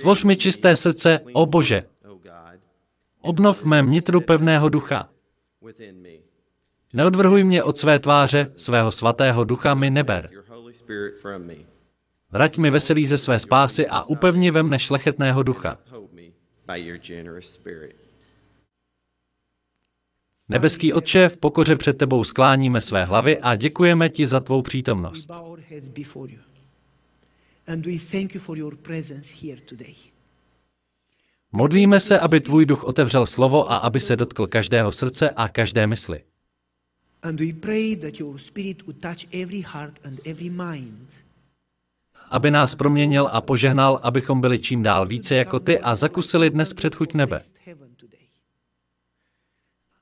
Stvoř mi čisté srdce, o Bože. Obnov v mém nitru pevného ducha. Neodvrhuj mě od své tváře, svého svatého ducha mi neber. Vrať mi veselí ze své spásy a upevni ve mne šlechetného ducha. Nebeský Otče, v pokoře před tebou skláníme své hlavy a děkujeme ti za tvou přítomnost. Modlíme se, aby tvůj duch otevřel slovo a aby se dotkl každého srdce a každé mysli. Aby nás proměnil a požehnal, abychom byli čím dál více jako ty a zakusili dnes předchuť nebe.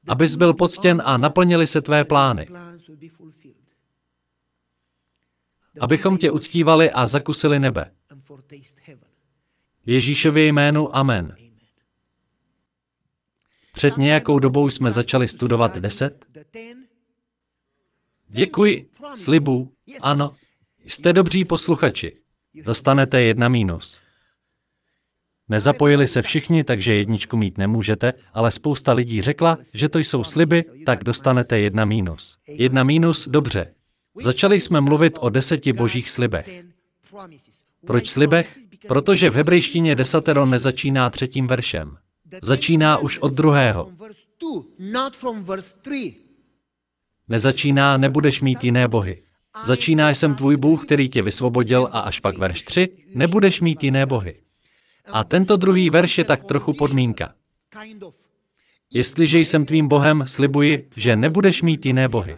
Abys byl poctěn a naplnili se tvé plány. Abychom tě uctívali a zakusili nebe. Ježíšově jménu Amen. Před nějakou dobou jsme začali studovat deset. Děkuji, slibu, ano, jste dobří posluchači. Dostanete jedna mínus. Nezapojili se všichni, takže jedničku mít nemůžete, ale spousta lidí řekla, že to jsou sliby, tak dostanete jedna mínus. Jedna mínus, dobře. Začali jsme mluvit o deseti božích slibech. Proč slibech? Protože v hebrejštině desatero nezačíná třetím veršem. Začíná už od druhého. Nezačíná, nebudeš mít jiné bohy. Začíná jsem tvůj Bůh, který tě vysvobodil a až pak verš 3, nebudeš mít jiné bohy. A tento druhý verš je tak trochu podmínka. Jestliže jsem tvým Bohem, slibuji, že nebudeš mít jiné bohy.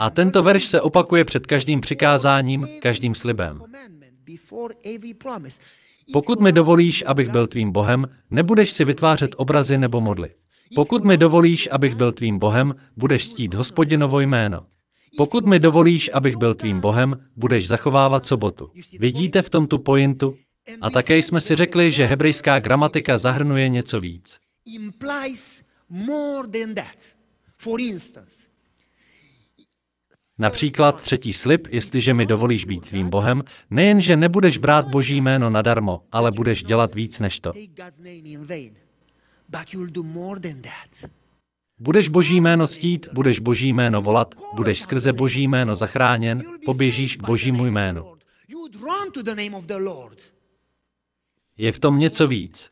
A tento verš se opakuje před každým přikázáním, každým slibem. Pokud mi dovolíš, abych byl tvým Bohem, nebudeš si vytvářet obrazy nebo modly. Pokud mi dovolíš, abych byl tvým Bohem, budeš ctít hospodinovo jméno. Pokud mi dovolíš, abych byl tvým Bohem, budeš zachovávat sobotu. Vidíte v tom tu pointu? A také jsme si řekli, že hebrejská gramatika zahrnuje něco víc. Například třetí slib, jestliže mi dovolíš být tvým Bohem, nejenže nebudeš brát Boží jméno nadarmo, ale budeš dělat víc než to. Budeš Boží jméno ctít, budeš Boží jméno volat, budeš skrze Boží jméno zachráněn, poběžíš k Božímu jménu. Je v tom něco víc.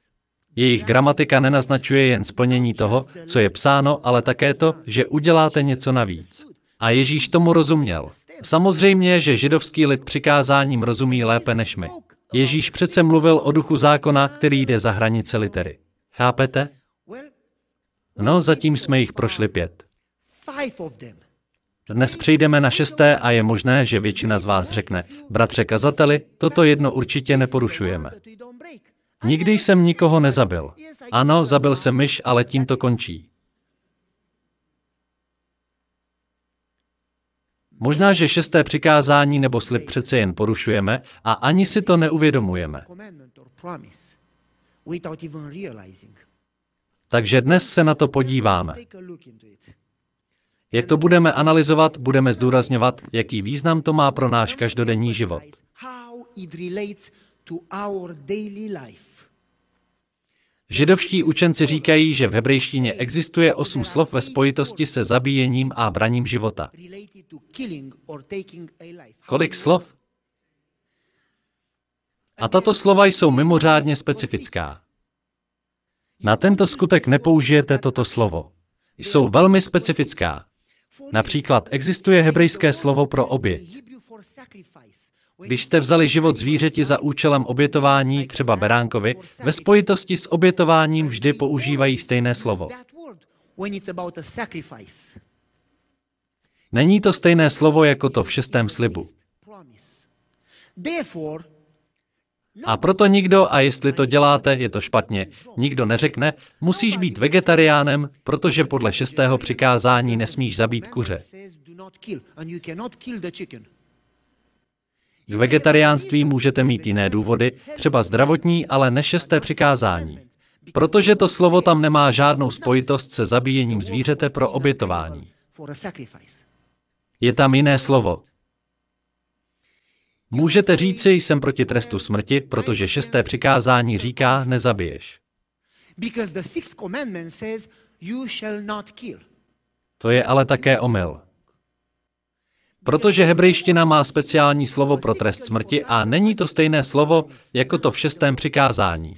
Jejich gramatika nenaznačuje jen splnění toho, co je psáno, ale také to, že uděláte něco navíc. A Ježíš tomu rozuměl. Samozřejmě, že židovský lid přikázáním rozumí lépe než my. Ježíš přece mluvil o duchu zákona, který jde za hranice litery. Chápete? No, zatím jsme jich prošli pět. Dnes přejdeme na šesté a je možné, že většina z vás řekne, bratře kazateli, toto jedno určitě neporušujeme. Nikdy jsem nikoho nezabil. Ano, zabil jsem myš, ale tím to končí. Možná, že šesté přikázání nebo slib přece jen porušujeme a ani si to neuvědomujeme. Takže dnes se na to podíváme. Jak to budeme analyzovat, budeme zdůrazňovat, jaký význam to má pro náš každodenní život. Židovští učenci říkají, že v hebrejštině existuje osm slov ve spojitosti se zabíjením a braním života. Kolik slov? A tato slova jsou mimořádně specifická. Na tento skutek nepoužijete toto slovo. Jsou velmi specifická. Například existuje hebrejské slovo pro oběť. Když jste vzali život zvířeti za účelem obětování, třeba beránkovi, ve spojitosti s obětováním vždy používají stejné slovo. Není to stejné slovo jako to v šestém slibu. A proto nikdo, a jestli to děláte, je to špatně, nikdo neřekne, musíš být vegetariánem, protože podle šestého přikázání nesmíš zabít kuře. K vegetariánství můžete mít jiné důvody, třeba zdravotní, ale ne šesté přikázání. Protože to slovo tam nemá žádnou spojitost se zabíjením zvířete pro obětování. Je tam jiné slovo. Můžete říci, jsem proti trestu smrti, protože šesté přikázání říká, nezabiješ. To je ale také omyl. Protože hebrejština má speciální slovo pro trest smrti a není to stejné slovo jako to v šestém přikázání.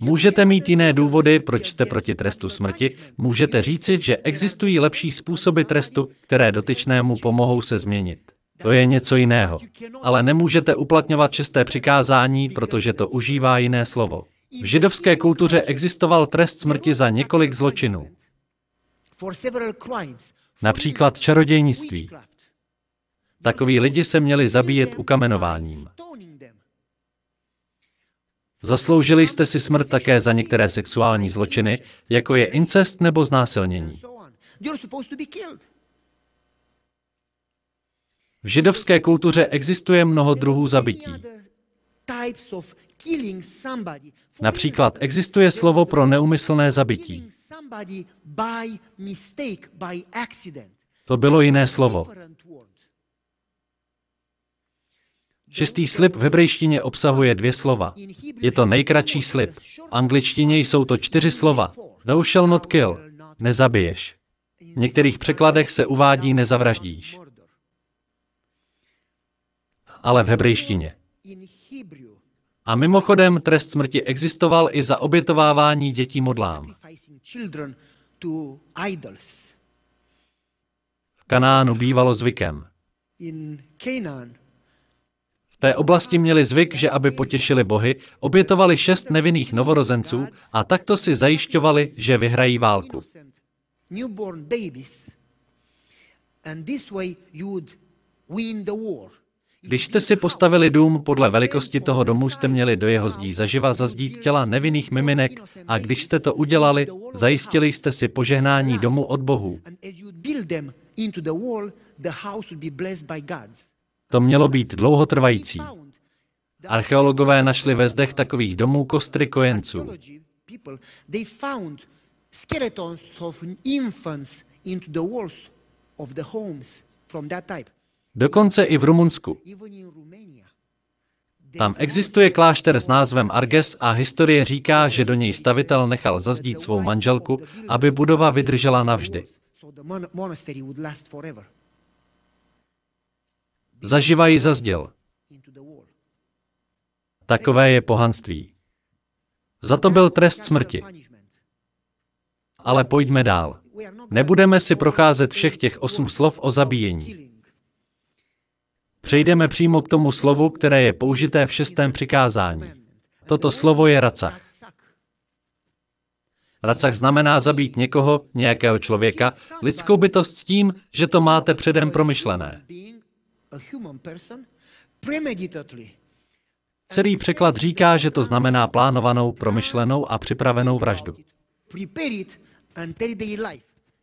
Můžete mít jiné důvody, proč jste proti trestu smrti. Můžete říci, že existují lepší způsoby trestu, které dotyčnému pomohou se změnit. To je něco jiného. Ale nemůžete uplatňovat šesté přikázání, protože to užívá jiné slovo. V židovské kultuře existoval trest smrti za několik zločinů. Například čarodějnictví. Takoví lidi se měli zabíjet ukamenováním. Zasloužili jste si smrt také za některé sexuální zločiny, jako je incest nebo znásilnění. V židovské kultuře existuje mnoho druhů zabití. Například existuje slovo pro neumyslné zabití. To bylo jiné slovo. Šestý slib v hebrejštině obsahuje dvě slova. Je to nejkratší slib. V angličtině jsou to čtyři slova. Thou shall not kill. Nezabiješ. V některých překladech se uvádí nezavraždíš. Ale v hebrejštině. A mimochodem trest smrti existoval i za obětovávání dětí modlám. V Kanánu bývalo zvykem. V té oblasti měli zvyk, že aby potěšili bohy, obětovali šest nevinných novorozenců a takto si zajišťovali, že vyhrají válku. And this way you would win the war. Když jste si postavili dům, podle velikosti toho domu jste měli do jeho zdí zaživa zazdít těla nevinných miminek a když jste to udělali, zajistili jste si požehnání domu od Bohu. To mělo být dlouhotrvající. Archeologové našli ve zdech takových domů kostry kojenců. skeletons of infants into the walls of the homes from that type. Dokonce i v Rumunsku. Tam existuje klášter s názvem Arges a historie říká, že do něj stavitel nechal zazdít svou manželku, aby budova vydržela navždy. Zaživa zazděl. Takové je pohanství. Za to byl trest smrti. Ale pojďme dál. Nebudeme si procházet všech těch osm slov o zabíjení. Přejdeme přímo k tomu slovu, které je použité v šestém přikázání. Toto slovo je racach. Racach znamená zabít někoho, nějakého člověka, lidskou bytost s tím, že to máte předem promyšlené. Celý překlad říká, že to znamená plánovanou, promyšlenou a připravenou vraždu.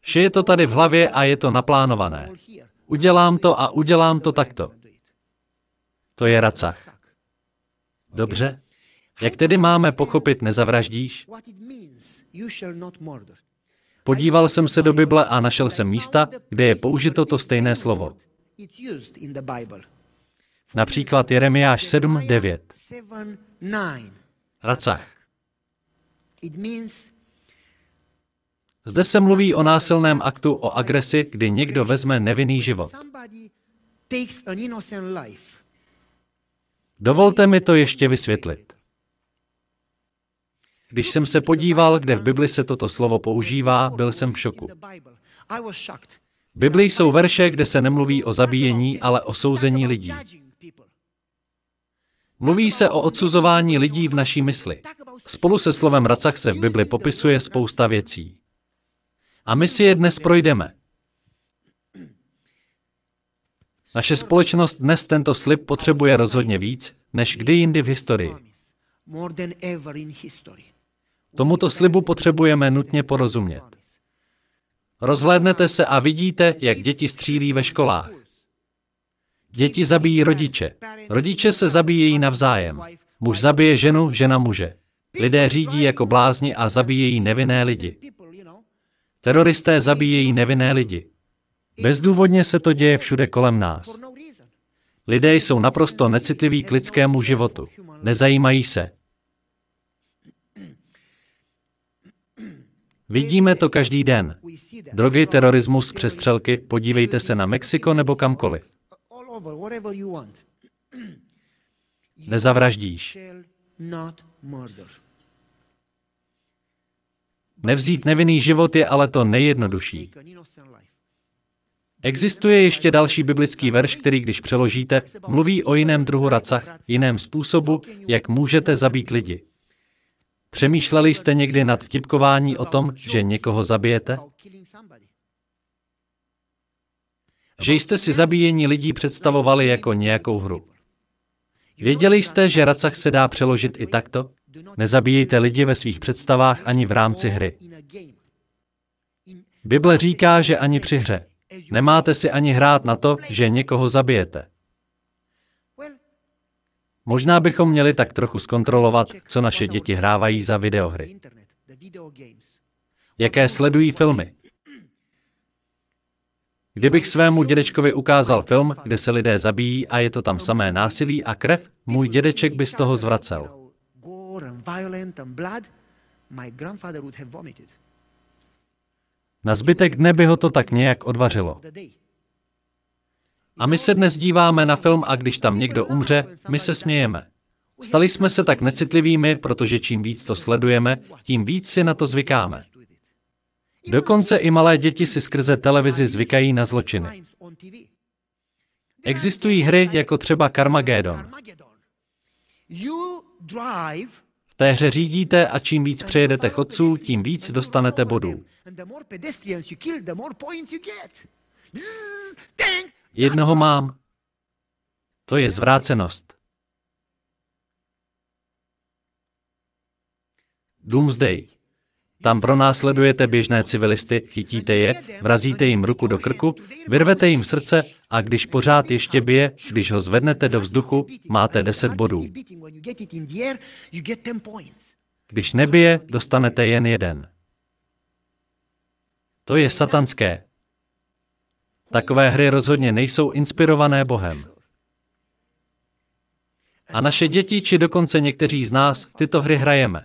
Vše je to tady v hlavě a je to naplánované. Udělám to a udělám to takto. To je racach. Dobře? Jak tedy máme pochopit nezavraždíš? Podíval jsem se do Bible a našel jsem místa, kde je použito to stejné slovo. Například Jeremiáš 7, 9. Racach. Zde se mluví o násilném aktu, o agresi, kdy někdo vezme nevinný život. Dovolte mi to ještě vysvětlit. Když jsem se podíval, kde v Bibli se toto slovo používá, byl jsem v šoku. V Bibli jsou verše, kde se nemluví o zabíjení, ale o souzení lidí. Mluví se o odsuzování lidí v naší mysli. Spolu se slovem racach se v Bibli popisuje spousta věcí. A my si je dnes projdeme. Naše společnost dnes tento slib potřebuje rozhodně víc, než kdy jindy v historii. Tomuto slibu potřebujeme nutně porozumět. Rozhlédnete se a vidíte, jak děti střílí ve školách. Děti zabíjí rodiče. Rodiče se zabíjejí navzájem. Muž zabije ženu, žena muže. Lidé řídí jako blázni a zabíjejí nevinné lidi. Teroristé zabíjejí nevinné lidi. Bezdůvodně se to děje všude kolem nás. Lidé jsou naprosto necitliví k lidskému životu. Nezajímají se. Vidíme to každý den. Drogy, terorismus, přestřelky, podívejte se na Mexiko nebo kamkoliv. Nezavraždíš. Nevzít nevinný život je ale to nejjednodušší. Existuje ještě další biblický verš, který když přeložíte, mluví o jiném druhu racach, jiném způsobu, jak můžete zabít lidi. Přemýšleli jste někdy nad vtipkování o tom, že někoho zabijete? Že jste si zabíjení lidí představovali jako nějakou hru. Věděli jste, že racach se dá přeložit i takto? Nezabíjejte lidi ve svých představách ani v rámci hry. Bible říká, že ani při hře. Nemáte si ani hrát na to, že někoho zabijete. Možná bychom měli tak trochu zkontrolovat, co naše děti hrávají za videohry. Jaké sledují filmy. Kdybych svému dědečkovi ukázal film, kde se lidé zabíjí a je to tam samé násilí a krev, můj dědeček by z toho zvracel. Na zbytek dne by ho to tak nějak odvařilo. A my se dnes díváme na film a když tam někdo umře, my se smějeme. Stali jsme se tak necitlivými, protože čím víc to sledujeme, tím víc si na to zvykáme. Dokonce i malé děti si skrze televizi zvykají na zločiny. Existují hry jako třeba Carmageddon. Té hře řídíte a čím víc přejedete chodců, tím víc dostanete bodů. Jednoho mám. To je zvrácenost. Doomsday. Tam pronásledujete běžné civilisty, chytíte je, vrazíte jim ruku do krku, vyrvete jim srdce a když pořád ještě bije, když ho zvednete do vzduchu, máte 10 bodů. Když nebije, dostanete jen jeden. To je satanské. Takové hry rozhodně nejsou inspirované Bohem. A naše děti, či dokonce někteří z nás, tyto hry hrajeme.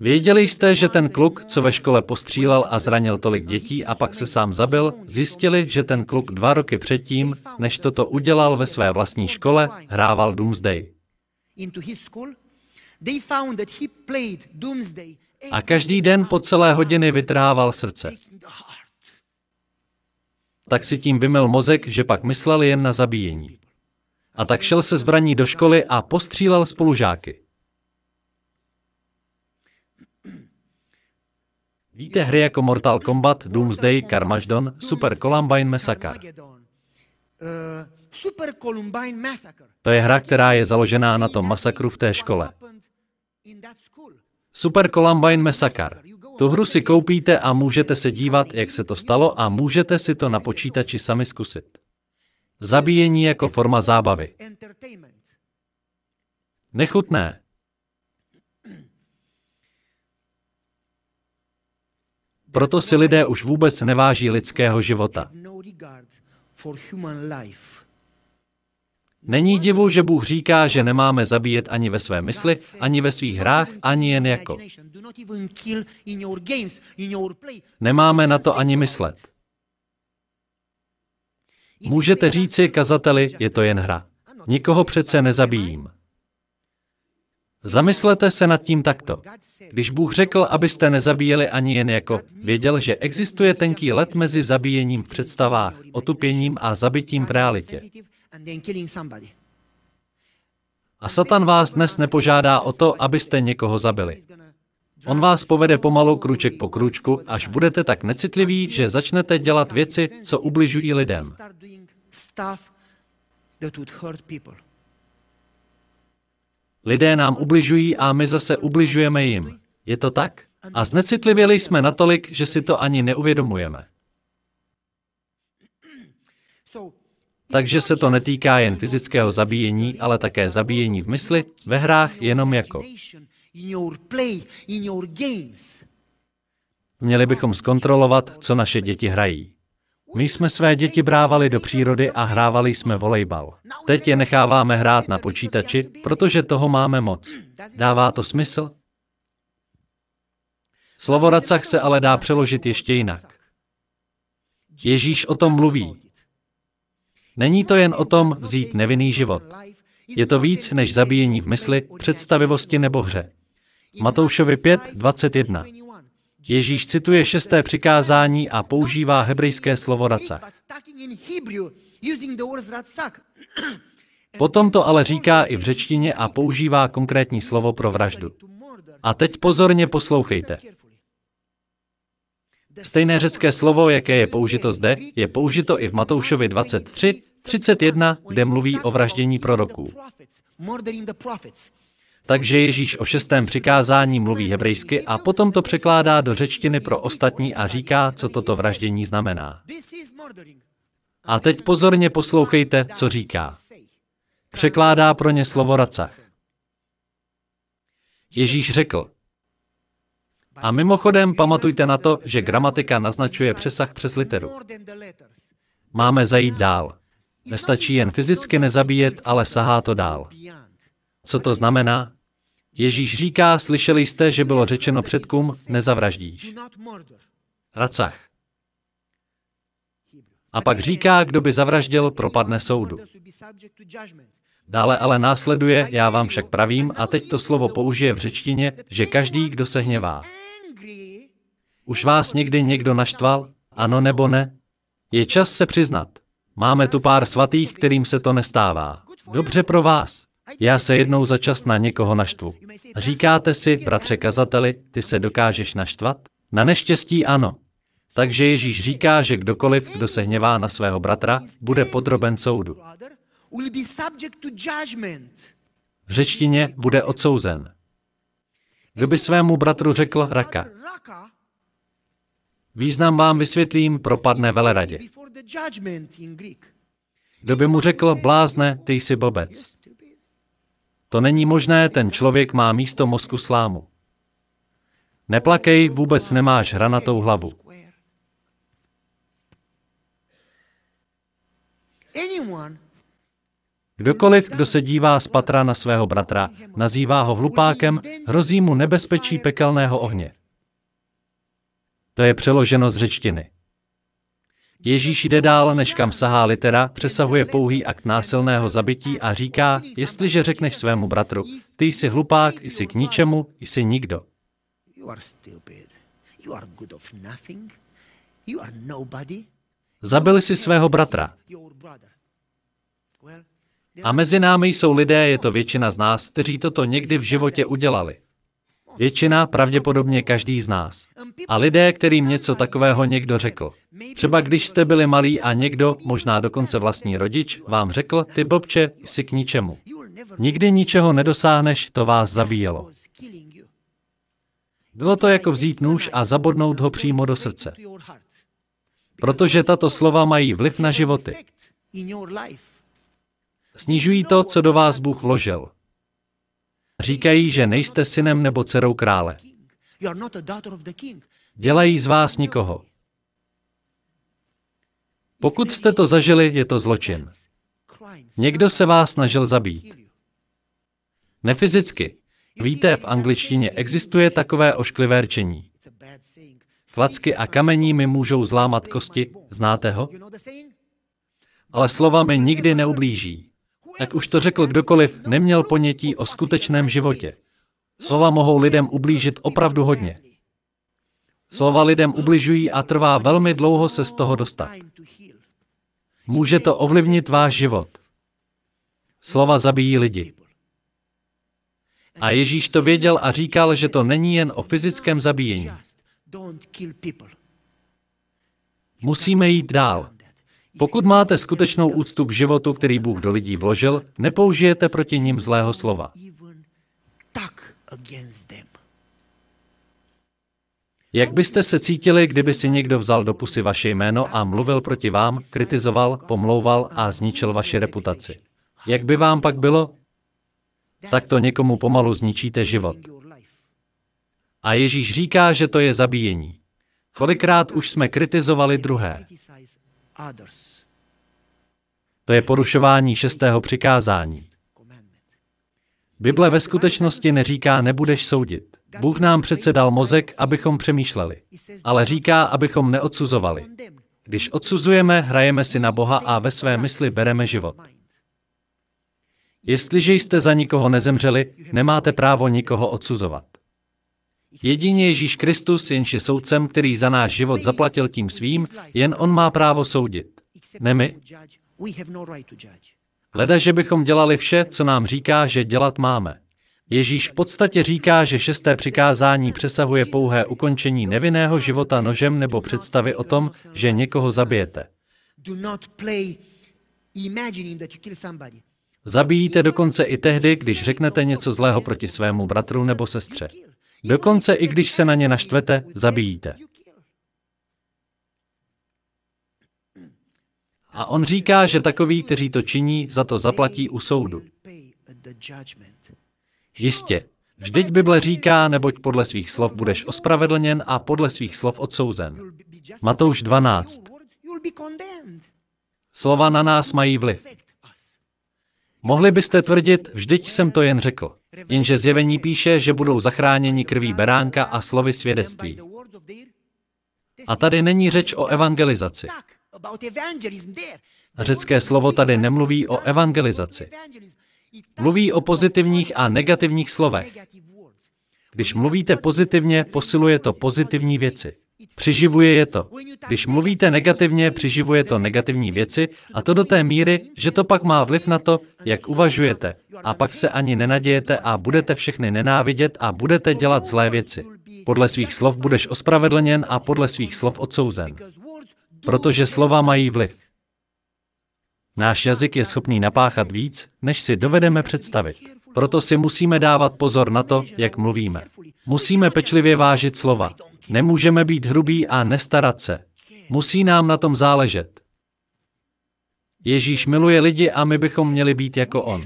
Věděli jste, že ten kluk, co ve škole postřílel a zranil tolik dětí a pak se sám zabil, zjistili, že ten kluk dva roky předtím, než toto udělal ve své vlastní škole, hrával Doomsday. A každý den po celé hodiny vytrhával srdce. Tak si tím vymil mozek, že pak myslel jen na zabíjení. A tak šel se zbraní do školy a postřílel spolužáky. Víte hry jako Mortal Kombat, Doomsday, Carmageddon, Super Columbine Massacre. To je hra, která je založená na tom masakru v té škole. Super Columbine Massacre. Tu hru si koupíte a můžete se dívat, jak se to stalo a můžete si to na počítači sami zkusit. Zabíjení jako forma zábavy. Nechutné. Proto si lidé už vůbec neváží lidského života. Není divu, že Bůh říká, že nemáme zabíjet ani ve své mysli, ani ve svých hrách, ani jen jako. Nemáme na to ani myslet. Můžete říci kazateli, je to jen hra. Nikoho přece nezabijím. Zamyslete se nad tím takto. Když Bůh řekl, abyste nezabíjeli ani jen jako, věděl, že existuje tenký let mezi zabíjením v představách, otupěním a zabitím v realitě. A Satan vás dnes nepožádá o to, abyste někoho zabili. On vás povede pomalu kruček po kručku, až budete tak necitliví, že začnete dělat věci, co ubližují lidem. Lidé nám ubližují a my zase ubližujeme jim. Je to tak? A znecitlivěli jsme natolik, že si to ani neuvědomujeme. Takže se to netýká jen fyzického zabíjení, ale také zabíjení v mysli, ve hrách jenom jako. Měli bychom zkontrolovat, co naše děti hrají. My jsme své děti brávali do přírody a hrávali jsme volejbal. Teď je necháváme hrát na počítači, protože toho máme moc. Dává to smysl? Slovo racach se ale dá přeložit ještě jinak. Ježíš o tom mluví. Není to jen o tom vzít nevinný život. Je to víc než zabíjení v mysli, představivosti nebo hře. Matoušovi 5, 21. Ježíš cituje šesté přikázání a používá hebrejské slovo racach. Potom to ale říká i v řečtině a používá konkrétní slovo pro vraždu. A teď pozorně poslouchejte. Stejné řecké slovo, jaké je použito zde, je použito i v Matoušovi 23, 31, kde mluví o vraždění proroků. Takže Ježíš o šestém přikázání mluví hebrejsky a potom to překládá do řečtiny pro ostatní a říká, co toto vraždění znamená. A teď pozorně poslouchejte, co říká. Překládá pro ně slovo racach. Ježíš řekl, a mimochodem pamatujte na to, že gramatika naznačuje přesah přes literu. Máme zajít dál. Nestačí jen fyzicky nezabíjet, ale sahá to dál. Co to znamená? Ježíš říká, slyšeli jste, že bylo řečeno předkům, nezavraždíš. Racach. A pak říká, kdo by zavraždil, propadne soudu. Dále ale následuje, já vám však pravím, a teď to slovo použije v řečtině, že každý, kdo se hněvá. Už vás někdy někdo naštval? Ano nebo ne? Je čas se přiznat. Máme tu pár svatých, kterým se to nestává. Dobře pro vás. Já se jednou za čas na někoho naštvu. Říkáte si, bratře kazateli, ty se dokážeš naštvat? Na neštěstí ano. Takže Ježíš říká, že kdokoliv, kdo se hněvá na svého bratra, bude podroben soudu. V řečtině bude odsouzen. Kdo by svému bratru řekl raka? Význam vám vysvětlím, propadne veleradě. Kdo by mu řekl, blázne, ty jsi blbec. To není možné, ten člověk má místo mozku slámu. Neplakej, vůbec nemáš hranatou hlavu. Kdokoliv, kdo se dívá z patra na svého bratra, nazývá ho hlupákem, hrozí mu nebezpečí pekelného ohně. To je přeloženo z řečtiny. Ježíš jde dál, než kam sahá litera, přesahuje pouhý akt násilného zabití a říká, jestliže řekneš svému bratru, ty jsi hlupák, jsi k ničemu, jsi nikdo. Zabili si svého bratra. A mezi námi jsou lidé, je to většina z nás, kteří toto někdy v životě udělali. Většina, pravděpodobně každý z nás. A lidé, kterým něco takového někdo řekl. Třeba když jste byli malí a někdo, možná dokonce vlastní rodič, vám řekl, ty blbče, jsi k ničemu. Nikdy ničeho nedosáhneš, to vás zabíjelo. Bylo to jako vzít nůž a zabodnout ho přímo do srdce. Protože tato slova mají vliv na životy. Snižují to, co do vás Bůh vložil. Říkají, že nejste synem nebo dcerou krále. Dělají z vás nikoho. Pokud jste to zažili, je to zločin. Někdo se vás snažil zabít. Nefyzicky. Víte, v angličtině existuje takové ošklivé rčení. Klacky a kamení mi můžou zlámat kosti, znáte ho? Ale slova mi nikdy neublíží. Jak už to řekl kdokoliv, neměl ponětí o skutečném životě. Slova mohou lidem ublížit opravdu hodně. Slova lidem ubližují a trvá velmi dlouho se z toho dostat. Může to ovlivnit váš život. Slova zabíjí lidi. A Ježíš to věděl a říkal, že to není jen o fyzickém zabíjení. Musíme jít dál. Pokud máte skutečnou úctu k životu, který Bůh do lidí vložil, nepoužijete proti ním zlého slova. Jak byste se cítili, kdyby si někdo vzal do pusy vaše jméno a mluvil proti vám, kritizoval, pomlouval a zničil vaši reputaci? Jak by vám pak bylo? Tak to někomu pomalu zničíte život. A Ježíš říká, že to je zabíjení. Kolikrát už jsme kritizovali druhé. To je porušování šestého přikázání. Bible ve skutečnosti neříká nebudeš soudit. Bůh nám přece dal mozek, abychom přemýšleli. Ale říká, abychom neodsuzovali. Když odsuzujeme, hrajeme si na Boha a ve své mysli bereme život. Jestliže jste za nikoho nezemřeli, nemáte právo nikoho odsuzovat. Jedině Ježíš Kristus, jenž je soudcem, který za náš život zaplatil tím svým, jen on má právo soudit. Ne my. Leda, že bychom dělali vše, co nám říká, že dělat máme. Ježíš v podstatě říká, že šesté přikázání přesahuje pouhé ukončení nevinného života nožem nebo představy o tom, že někoho zabijete. Zabijíte dokonce i tehdy, když řeknete něco zlého proti svému bratru nebo sestře. Dokonce i když se na ně naštvete, zabijíte. A on říká, že takoví, kteří to činí, za to zaplatí u soudu. Jistě. Vždyť Bible říká, neboť podle svých slov budeš ospravedlněn a podle svých slov odsouzen. Matouš 12. Your words, You'll be condemned. Slova na nás mají vliv. Mohli byste tvrdit, vždyť jsem to jen řekl. Jenže zjevení píše, že budou zachráněni krví beránka a slovy svědectví. A tady není řeč o evangelizaci. řecké slovo tady nemluví o evangelizaci. Mluví o pozitivních a negativních slovech. Když mluvíte pozitivně, posiluje to pozitivní věci. Přiživuje je to. Když mluvíte negativně, přiživuje to negativní věci a to do té míry, že to pak má vliv na to, jak uvažujete. A pak se ani nenadějete a budete všechny nenávidět a budete dělat zlé věci. Podle svých slov budeš ospravedlněn a podle svých slov odsouzen. Protože slova mají vliv. Náš jazyk je schopný napáchat víc, než si dovedeme představit. Proto si musíme dávat pozor na to, jak mluvíme. Musíme pečlivě vážit slova. Nemůžeme být hrubí a nestarat se. Musí nám na tom záležet. Ježíš miluje lidi a my bychom měli být jako on.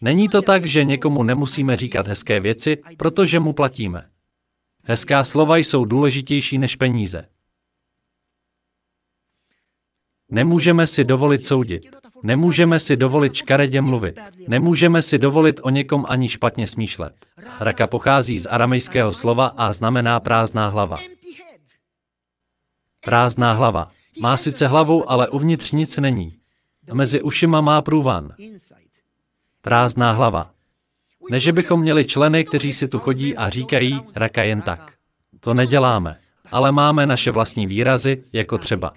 Není to tak, že někomu nemusíme říkat hezké věci, protože mu platíme. Hezká slova jsou důležitější než peníze. Nemůžeme si dovolit soudit. Nemůžeme si dovolit škaredě mluvit. Nemůžeme si dovolit o někom ani špatně smýšlet. Raka pochází z aramejského slova a znamená prázdná hlava. Prázdná hlava. Má sice hlavu, ale uvnitř nic není. Mezi ušima má průvan. Prázdná hlava. Ne, že bychom měli členy, kteří si tu chodí a říkají raka jen tak. To neděláme. Ale máme naše vlastní výrazy, jako třeba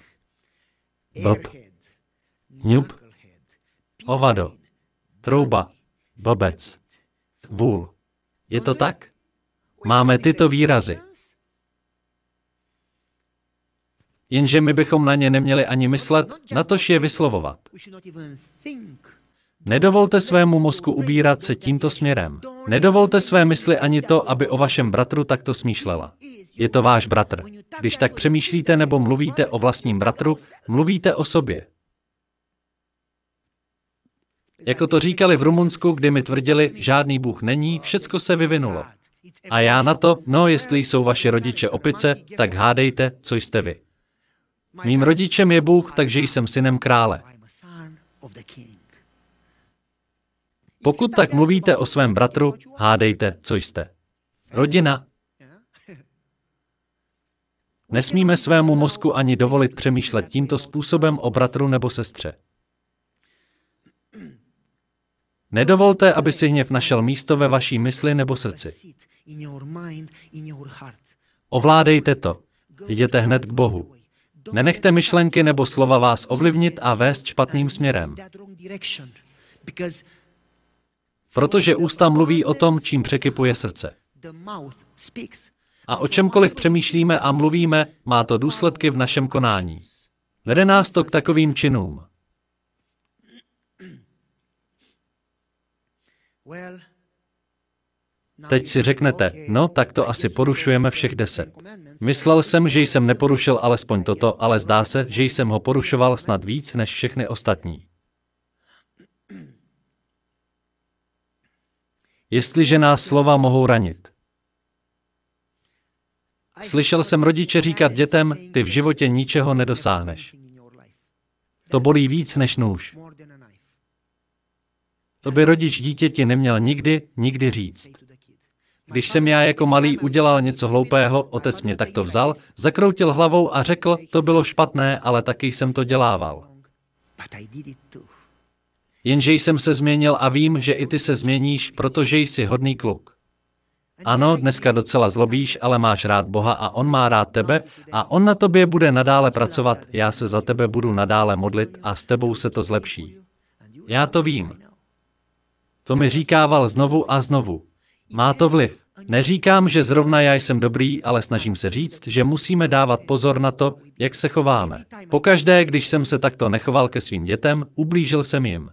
blb, hňup, ovado, trouba, blbec, vůl. Je to tak? Máme tyto výrazy. Jenže my bychom na ně neměli ani myslet, natož je vyslovovat. Nedovolte svému mozku ubírat se tímto směrem. Nedovolte své mysli ani to, aby o vašem bratru takto smýšlela. Je to váš bratr. Když tak přemýšlíte nebo mluvíte o vlastním bratru, mluvíte o sobě. Jako to říkali v Rumunsku, kdy mi tvrdili, žádný Bůh není, všecko se vyvinulo. A já na to, no jestli jsou vaše rodiče opice, tak hádejte, co jste vy. Mým rodičem je Bůh, takže jsem synem krále. Pokud tak mluvíte o svém bratru, hádejte, co jste. Rodina. Nesmíme svému mozku ani dovolit přemýšlet tímto způsobem o bratru nebo sestře. Nedovolte, aby si hněv našel místo ve vaší mysli nebo srdci. Ovládejte to. Jděte hned k Bohu. Nenechte myšlenky nebo slova vás ovlivnit a vést špatným směrem. Protože ústa mluví o tom, čím překypuje srdce. A o čemkoliv přemýšlíme a mluvíme, má to důsledky v našem konání. Vede nás to k takovým činům. Teď si řeknete, no tak to asi porušujeme všech deset. Myslel jsem, že jsem neporušil alespoň toto, ale zdá se, že jsem ho porušoval snad víc než všechny ostatní. Jestliže nás slova mohou ranit. Slyšel jsem rodiče říkat dětem, ty v životě ničeho nedosáhneš. To bolí víc než nůž. To by rodič dítěti neměl nikdy, nikdy říct. Když jsem já jako malý udělal něco hloupého, otec mě takto vzal, zakroutil hlavou a řekl, to bylo špatné, ale taky jsem to dělával. Jenže jsem se změnil a vím, že i ty se změníš, protože jsi hodný kluk. Ano, dneska docela zlobíš, ale máš rád Boha a On má rád tebe a On na tobě bude nadále pracovat, já se za tebe budu nadále modlit a s tebou se to zlepší. Já to vím. To mi říkával znovu a znovu. Má to vliv. Neříkám, že zrovna já jsem dobrý, ale snažím se říct, že musíme dávat pozor na to, jak se chováme. Pokaždé, když jsem se takto nechoval ke svým dětem, ublížil jsem jim.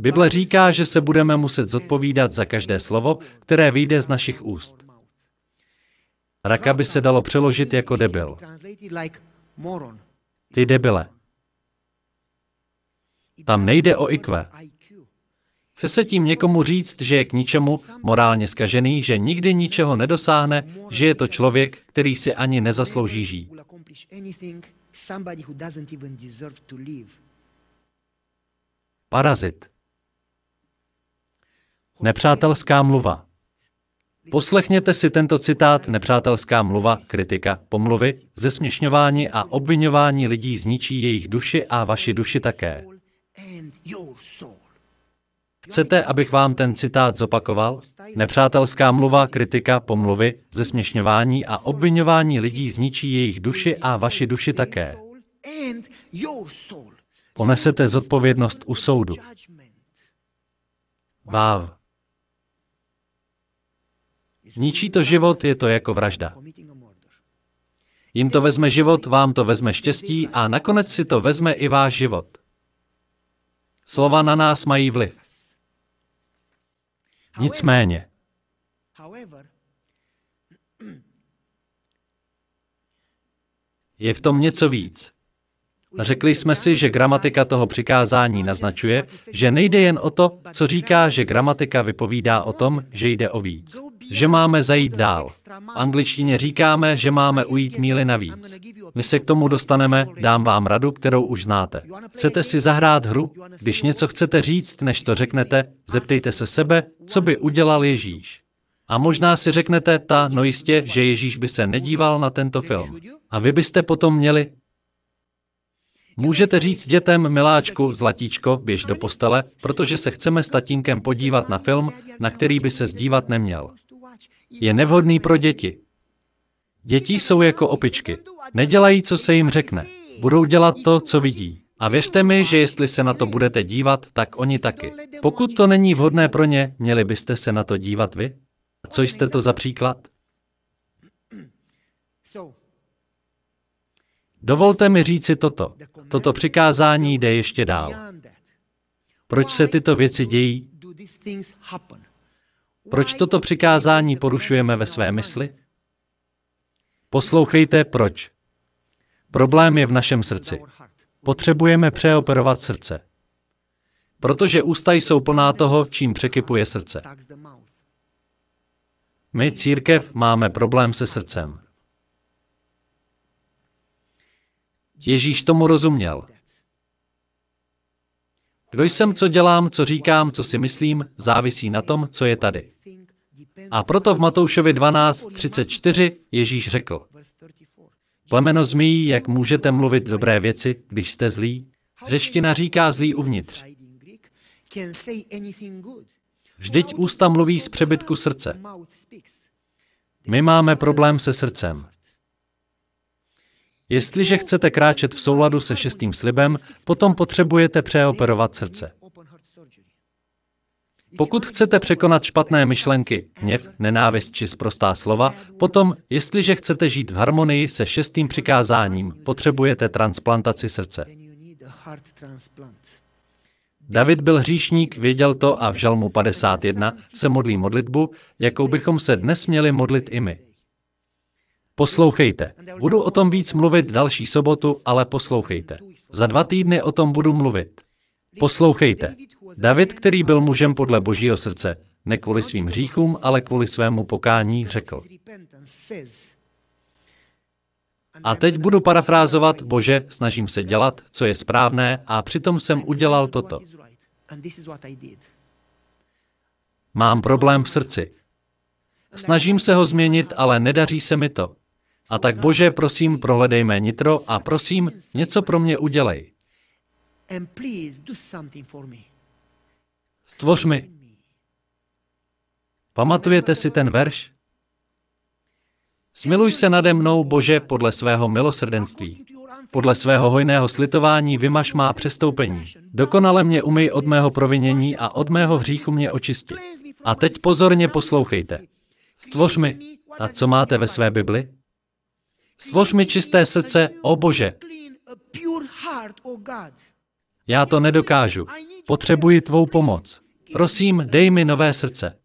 Bible říká, že se budeme muset zodpovídat za každé slovo, které vyjde z našich úst. Raka by se dalo přeložit jako debil. Ty debile. Tam nejde o IQ. Chce se tím někomu říct, že je k ničemu morálně skažený, že nikdy ničeho nedosáhne, že je to člověk, který si ani nezaslouží žít. Parazit. Nepřátelská mluva. Poslechněte si tento citát Nepřátelská mluva, kritika, pomluvy, zesměšňování a obvinování lidí zničí jejich duši a vaši duši také. Chcete, abych vám ten citát zopakoval? Nepřátelská mluva, kritika, pomluvy, zesměšňování a obvinování lidí zničí jejich duši a vaši duši také. Ponesete zodpovědnost u soudu. Váv. Zničí to život, je to jako vražda. Jim to vezme život, vám to vezme štěstí a nakonec si to vezme i váš život. Slova na nás mají vliv. Nicméně, je v tom něco víc. Řekli jsme si, že gramatika toho přikázání naznačuje, že nejde jen o to, co říká, že gramatika vypovídá o tom, že jde o víc. Že máme zajít dál. V angličtině říkáme, že máme ujít míly navíc. My se k tomu dostaneme, dám vám radu, kterou už znáte. Chcete si zahrát hru? Když něco chcete říct, než to řeknete, zeptejte se sebe, co by udělal Ježíš. A možná si řeknete, ta, no jistě, že Ježíš by se nedíval na tento film. A vy byste potom měli, Můžete říct dětem, miláčku, zlatíčko, běž do postele, protože se chceme s tatínkem podívat na film, na který by se zdívat neměl. Je nevhodný pro děti. Děti jsou jako opičky. Nedělají, co se jim řekne. Budou dělat to, co vidí. A věřte mi, že jestli se na to budete dívat, tak oni taky. Pokud to není vhodné pro ně, měli byste se na to dívat vy? A co jste to za příklad? Dovolte mi říci toto. Toto přikázání jde ještě dál. Proč se tyto věci dějí? Proč toto přikázání porušujeme ve své mysli? Poslouchejte, proč. Problém je v našem srdci. Potřebujeme přeoperovat srdce. Protože ústa jsou plná toho, čím překypuje srdce. My, církev, máme problém se srdcem. Ježíš tomu rozuměl. Kdo jsem, co dělám, co říkám, co si myslím, závisí na tom, co je tady. A proto v Matoušovi 12.34 Ježíš řekl, Plemeno zmíjí, jak můžete mluvit dobré věci, když jste zlí? Řečtina říká zlý uvnitř. Vždyť ústa mluví z přebytku srdce. My máme problém se srdcem. Jestliže chcete kráčet v souladu se šestým slibem, potom potřebujete přeoperovat srdce. Pokud chcete překonat špatné myšlenky, hněv, nenávist či zprostá slova, potom, jestliže chcete žít v harmonii se šestým přikázáním, potřebujete transplantaci srdce. David byl hříšník, věděl to a v Žalmu 51 se modlí modlitbu, jakou bychom se dnes měli modlit i my. Poslouchejte. Budu o tom víc mluvit další sobotu, ale poslouchejte. Za dva týdny o tom budu mluvit. Poslouchejte. David, který byl mužem podle božího srdce, Ne kvůli svým hříchům, ale kvůli svému pokání, řekl. A teď budu parafrázovat, Bože, snažím se dělat, co je správné, a přitom jsem udělal toto. Mám problém v srdci. Snažím se ho změnit, ale nedaří se mi to. A tak Bože, prosím, prohledej mé nitro a prosím, něco pro mě udělej. Stvoř mi. Pamatujete si ten verš? Smiluj se nade mnou, Bože, podle svého milosrdenství. Podle svého hojného slitování vymaš má přestoupení. Dokonale mě umyj od mého provinění a od mého hříchu mě očisti. A teď pozorně poslouchejte. Stvoř mi, a co máte ve své Bibli? Stvoř mi čisté srdce, o Bože. Já to nedokážu. Potřebuji tvou pomoc. Prosím, dej mi nové srdce.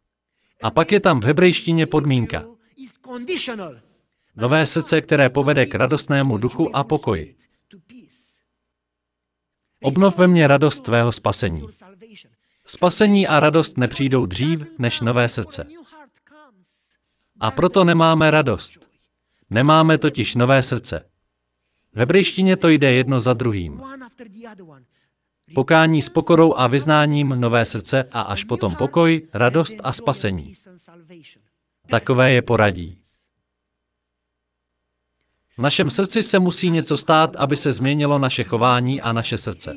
A pak je tam v hebrejštině podmínka. Nové srdce, které povede k radostnému duchu a pokoji. Obnov ve mně radost tvého spasení. Spasení a radost nepřijdou dřív než nové srdce. A proto nemáme radost. Nemáme totiž nové srdce. V hebrejštině to jde jedno za druhým. Pokání s pokorou a vyznáním nové srdce a až potom pokoj, radost a spasení. Takové je poradí. V našem srdci se musí něco stát, aby se změnilo naše chování a naše srdce.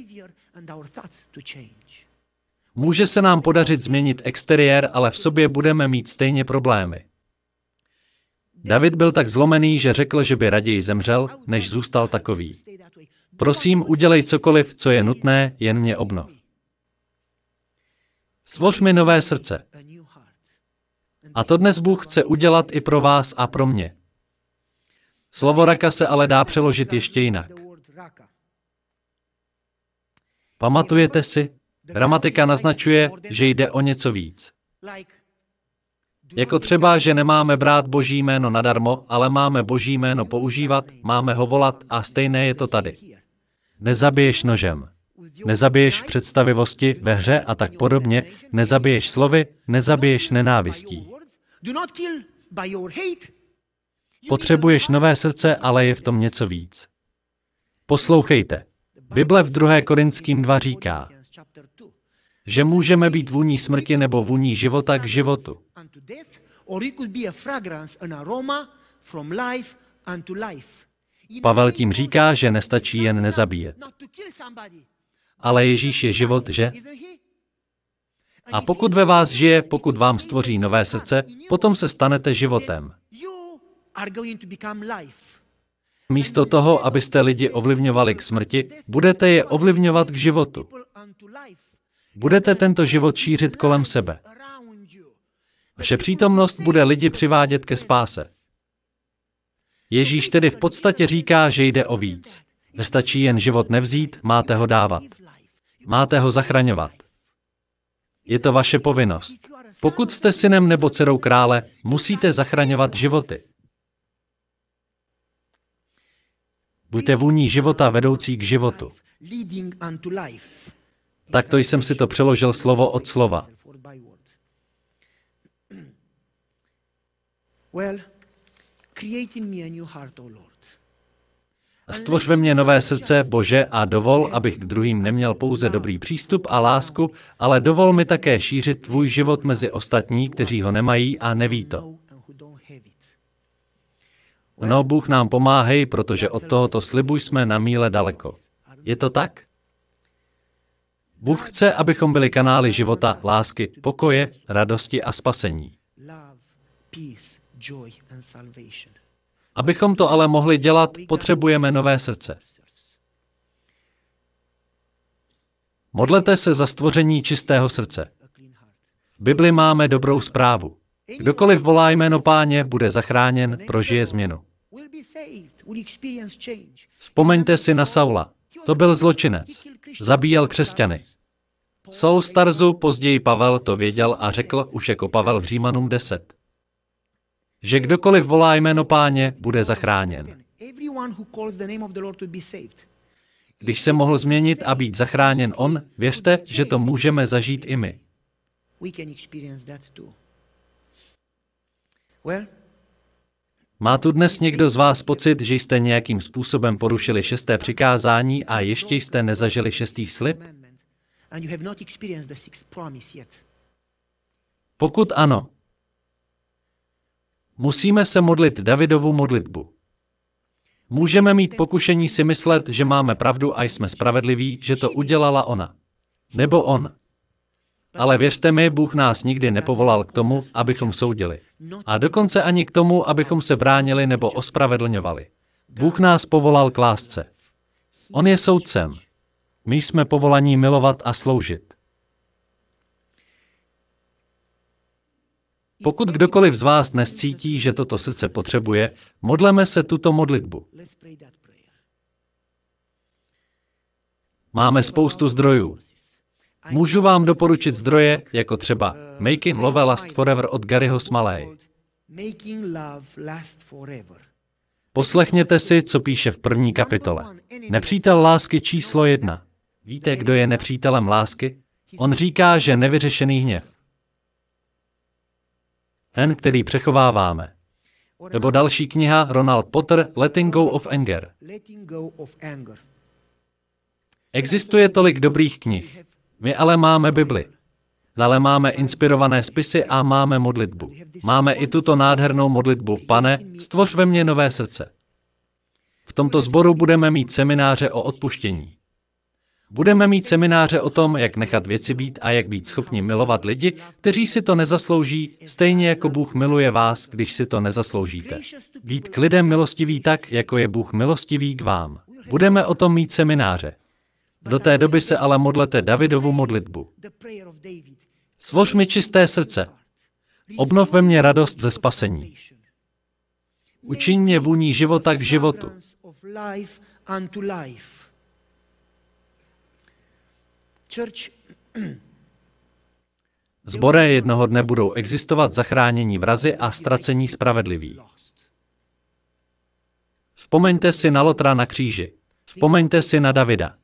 Může se nám podařit změnit exteriér, ale v sobě budeme mít stejně problémy. David byl tak zlomený, že řekl, že by raději zemřel, než zůstal takový. Prosím, udělej cokoliv, co je nutné, jen mě obnov. Svoř mi nové srdce. A to dnes Bůh chce udělat i pro vás a pro mě. Slovo raka se ale dá přeložit ještě jinak. Pamatujete si? Gramatika naznačuje, že jde o něco víc. Jako třeba, že nemáme brát boží jméno nadarmo, ale máme boží jméno používat, máme ho volat a stejné je to tady. Nezabiješ nožem. Nezabiješ představivosti ve hře a tak podobně, nezabiješ slovy, nezabiješ nenávistí. Potřebuješ nové srdce, ale je v tom něco víc. Poslouchejte. Bible v 2. Korinským 2 říká, že můžeme být vůní smrti nebo vůní života k životu. Pavel tím říká, že nestačí jen nezabíjet. Ale Ježíš je život, že? A pokud ve vás žije, pokud vám stvoří nové srdce, potom se stanete životem. Místo toho, abyste lidi ovlivňovali k smrti, budete je ovlivňovat k životu. Budete tento život šířit kolem sebe. Vaše přítomnost bude lidi přivádět ke spáse. Ježíš tedy v podstatě říká, že jde o víc. Nestačí jen život nevzít, máte ho dávat. Máte ho zachraňovat. Je to vaše povinnost. Pokud jste synem nebo dcerou krále, musíte zachraňovat životy. Buďte vůní života vedoucí k životu. Takto jsem si to přeložil slovo od slova. Stvoř ve mně nové srdce, Bože, a dovol, abych k druhým neměl pouze dobrý přístup a lásku, ale dovol mi také šířit tvůj život mezi ostatní, kteří ho nemají a neví to. No, Bůh nám pomáhej, protože od tohoto slibu jsme na míle daleko. Je to tak? Bůh chce, abychom byli kanály života, lásky, pokoje, radosti a spasení. Abychom to ale mohli dělat, potřebujeme nové srdce. Modlete se za stvoření čistého srdce. V Bibli máme dobrou zprávu. Kdokoliv volá jméno páně, bude zachráněn, prožije změnu. Vzpomeňte si na Saula. To byl zločinec. Zabíjel křesťany. Saul Starzu, později Pavel to věděl a řekl už jako Pavel v Římanům 10. Že kdokoliv volá jméno páně, bude zachráněn. Když se mohl změnit a být zachráněn on, věřte, že to můžeme zažít i my. Má tu dnes někdo z vás pocit, že jste nějakým způsobem porušili šesté přikázání a ještě jste nezažili šestý slib? Pokud ano, musíme se modlit Davidovu modlitbu. Můžeme mít pokušení si myslet, že máme pravdu a jsme spravedliví, že to udělala ona. Nebo on. Ale věřte mi, Bůh nás nikdy nepovolal k tomu, abychom soudili. A dokonce ani k tomu, abychom se bránili nebo ospravedlňovali. Bůh nás povolal k lásce. On je soudcem. My jsme povolaní milovat a sloužit. Pokud kdokoliv z vás dnes cítí, že toto srdce potřebuje, modleme se tuto modlitbu. Máme spoustu zdrojů. Můžu vám doporučit zdroje, jako třeba Making Love Last Forever od Garyho Smalej. Poslechněte si, co píše v první kapitole. Nepřítel lásky číslo jedna. Víte, kdo je nepřítelem lásky? On říká, že nevyřešený hněv. Ten, který přechováváme. Nebo další kniha Ronald Potter letting go of anger. Existuje tolik dobrých knih. My ale máme Bibli. Ale máme inspirované spisy a máme modlitbu. Máme i tuto nádhernou modlitbu. Pane, stvoř ve mně nové srdce. V tomto sboru budeme mít semináře o odpuštění. Budeme mít semináře o tom, jak nechat věci být a jak být schopni milovat lidi, kteří si to nezaslouží, stejně jako Bůh miluje vás, když si to nezasloužíte. Být k lidem milostivý tak, jako je Bůh milostivý k vám. Budeme o tom mít semináře. Do té doby se ale modlete Davidovu modlitbu. Svoř mi čisté srdce. Obnov ve mně radost ze spasení. Učiň mě vůní života k životu. Zbore jednoho dne budou existovat zachránění vrazy a ztracení spravedliví. Vzpomeňte si na Lotra na kříži. Vzpomeňte si na Davida.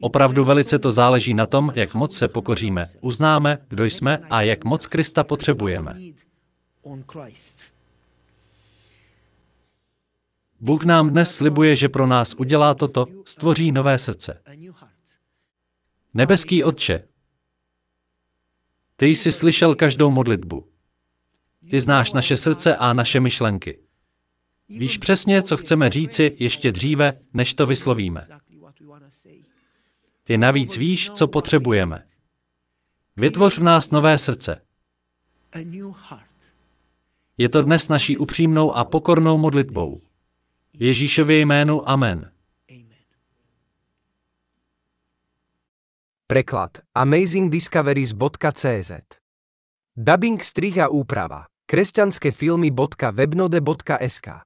Opravdu velice to záleží na tom, jak moc se pokoříme, uznáme, kdo jsme a jak moc Krista potřebujeme. Bůh nám dnes slibuje, že pro nás udělá toto, stvoří nové srdce. Nebeský Otče, ty jsi slyšel každou modlitbu. Ty znáš naše srdce a naše myšlenky. Víš přesně, co chceme říci ještě dříve, než to vyslovíme. Ty navíc víš, co potřebujeme. Vytvoř v nás nové srdce. Je to dnes naší upřímnou a pokornou modlitbou. Ježíšově jménu Amen. Preklad amazingdiscoveries.cz Dubbing strih a úprava kresťanskefilmy.webnode.sk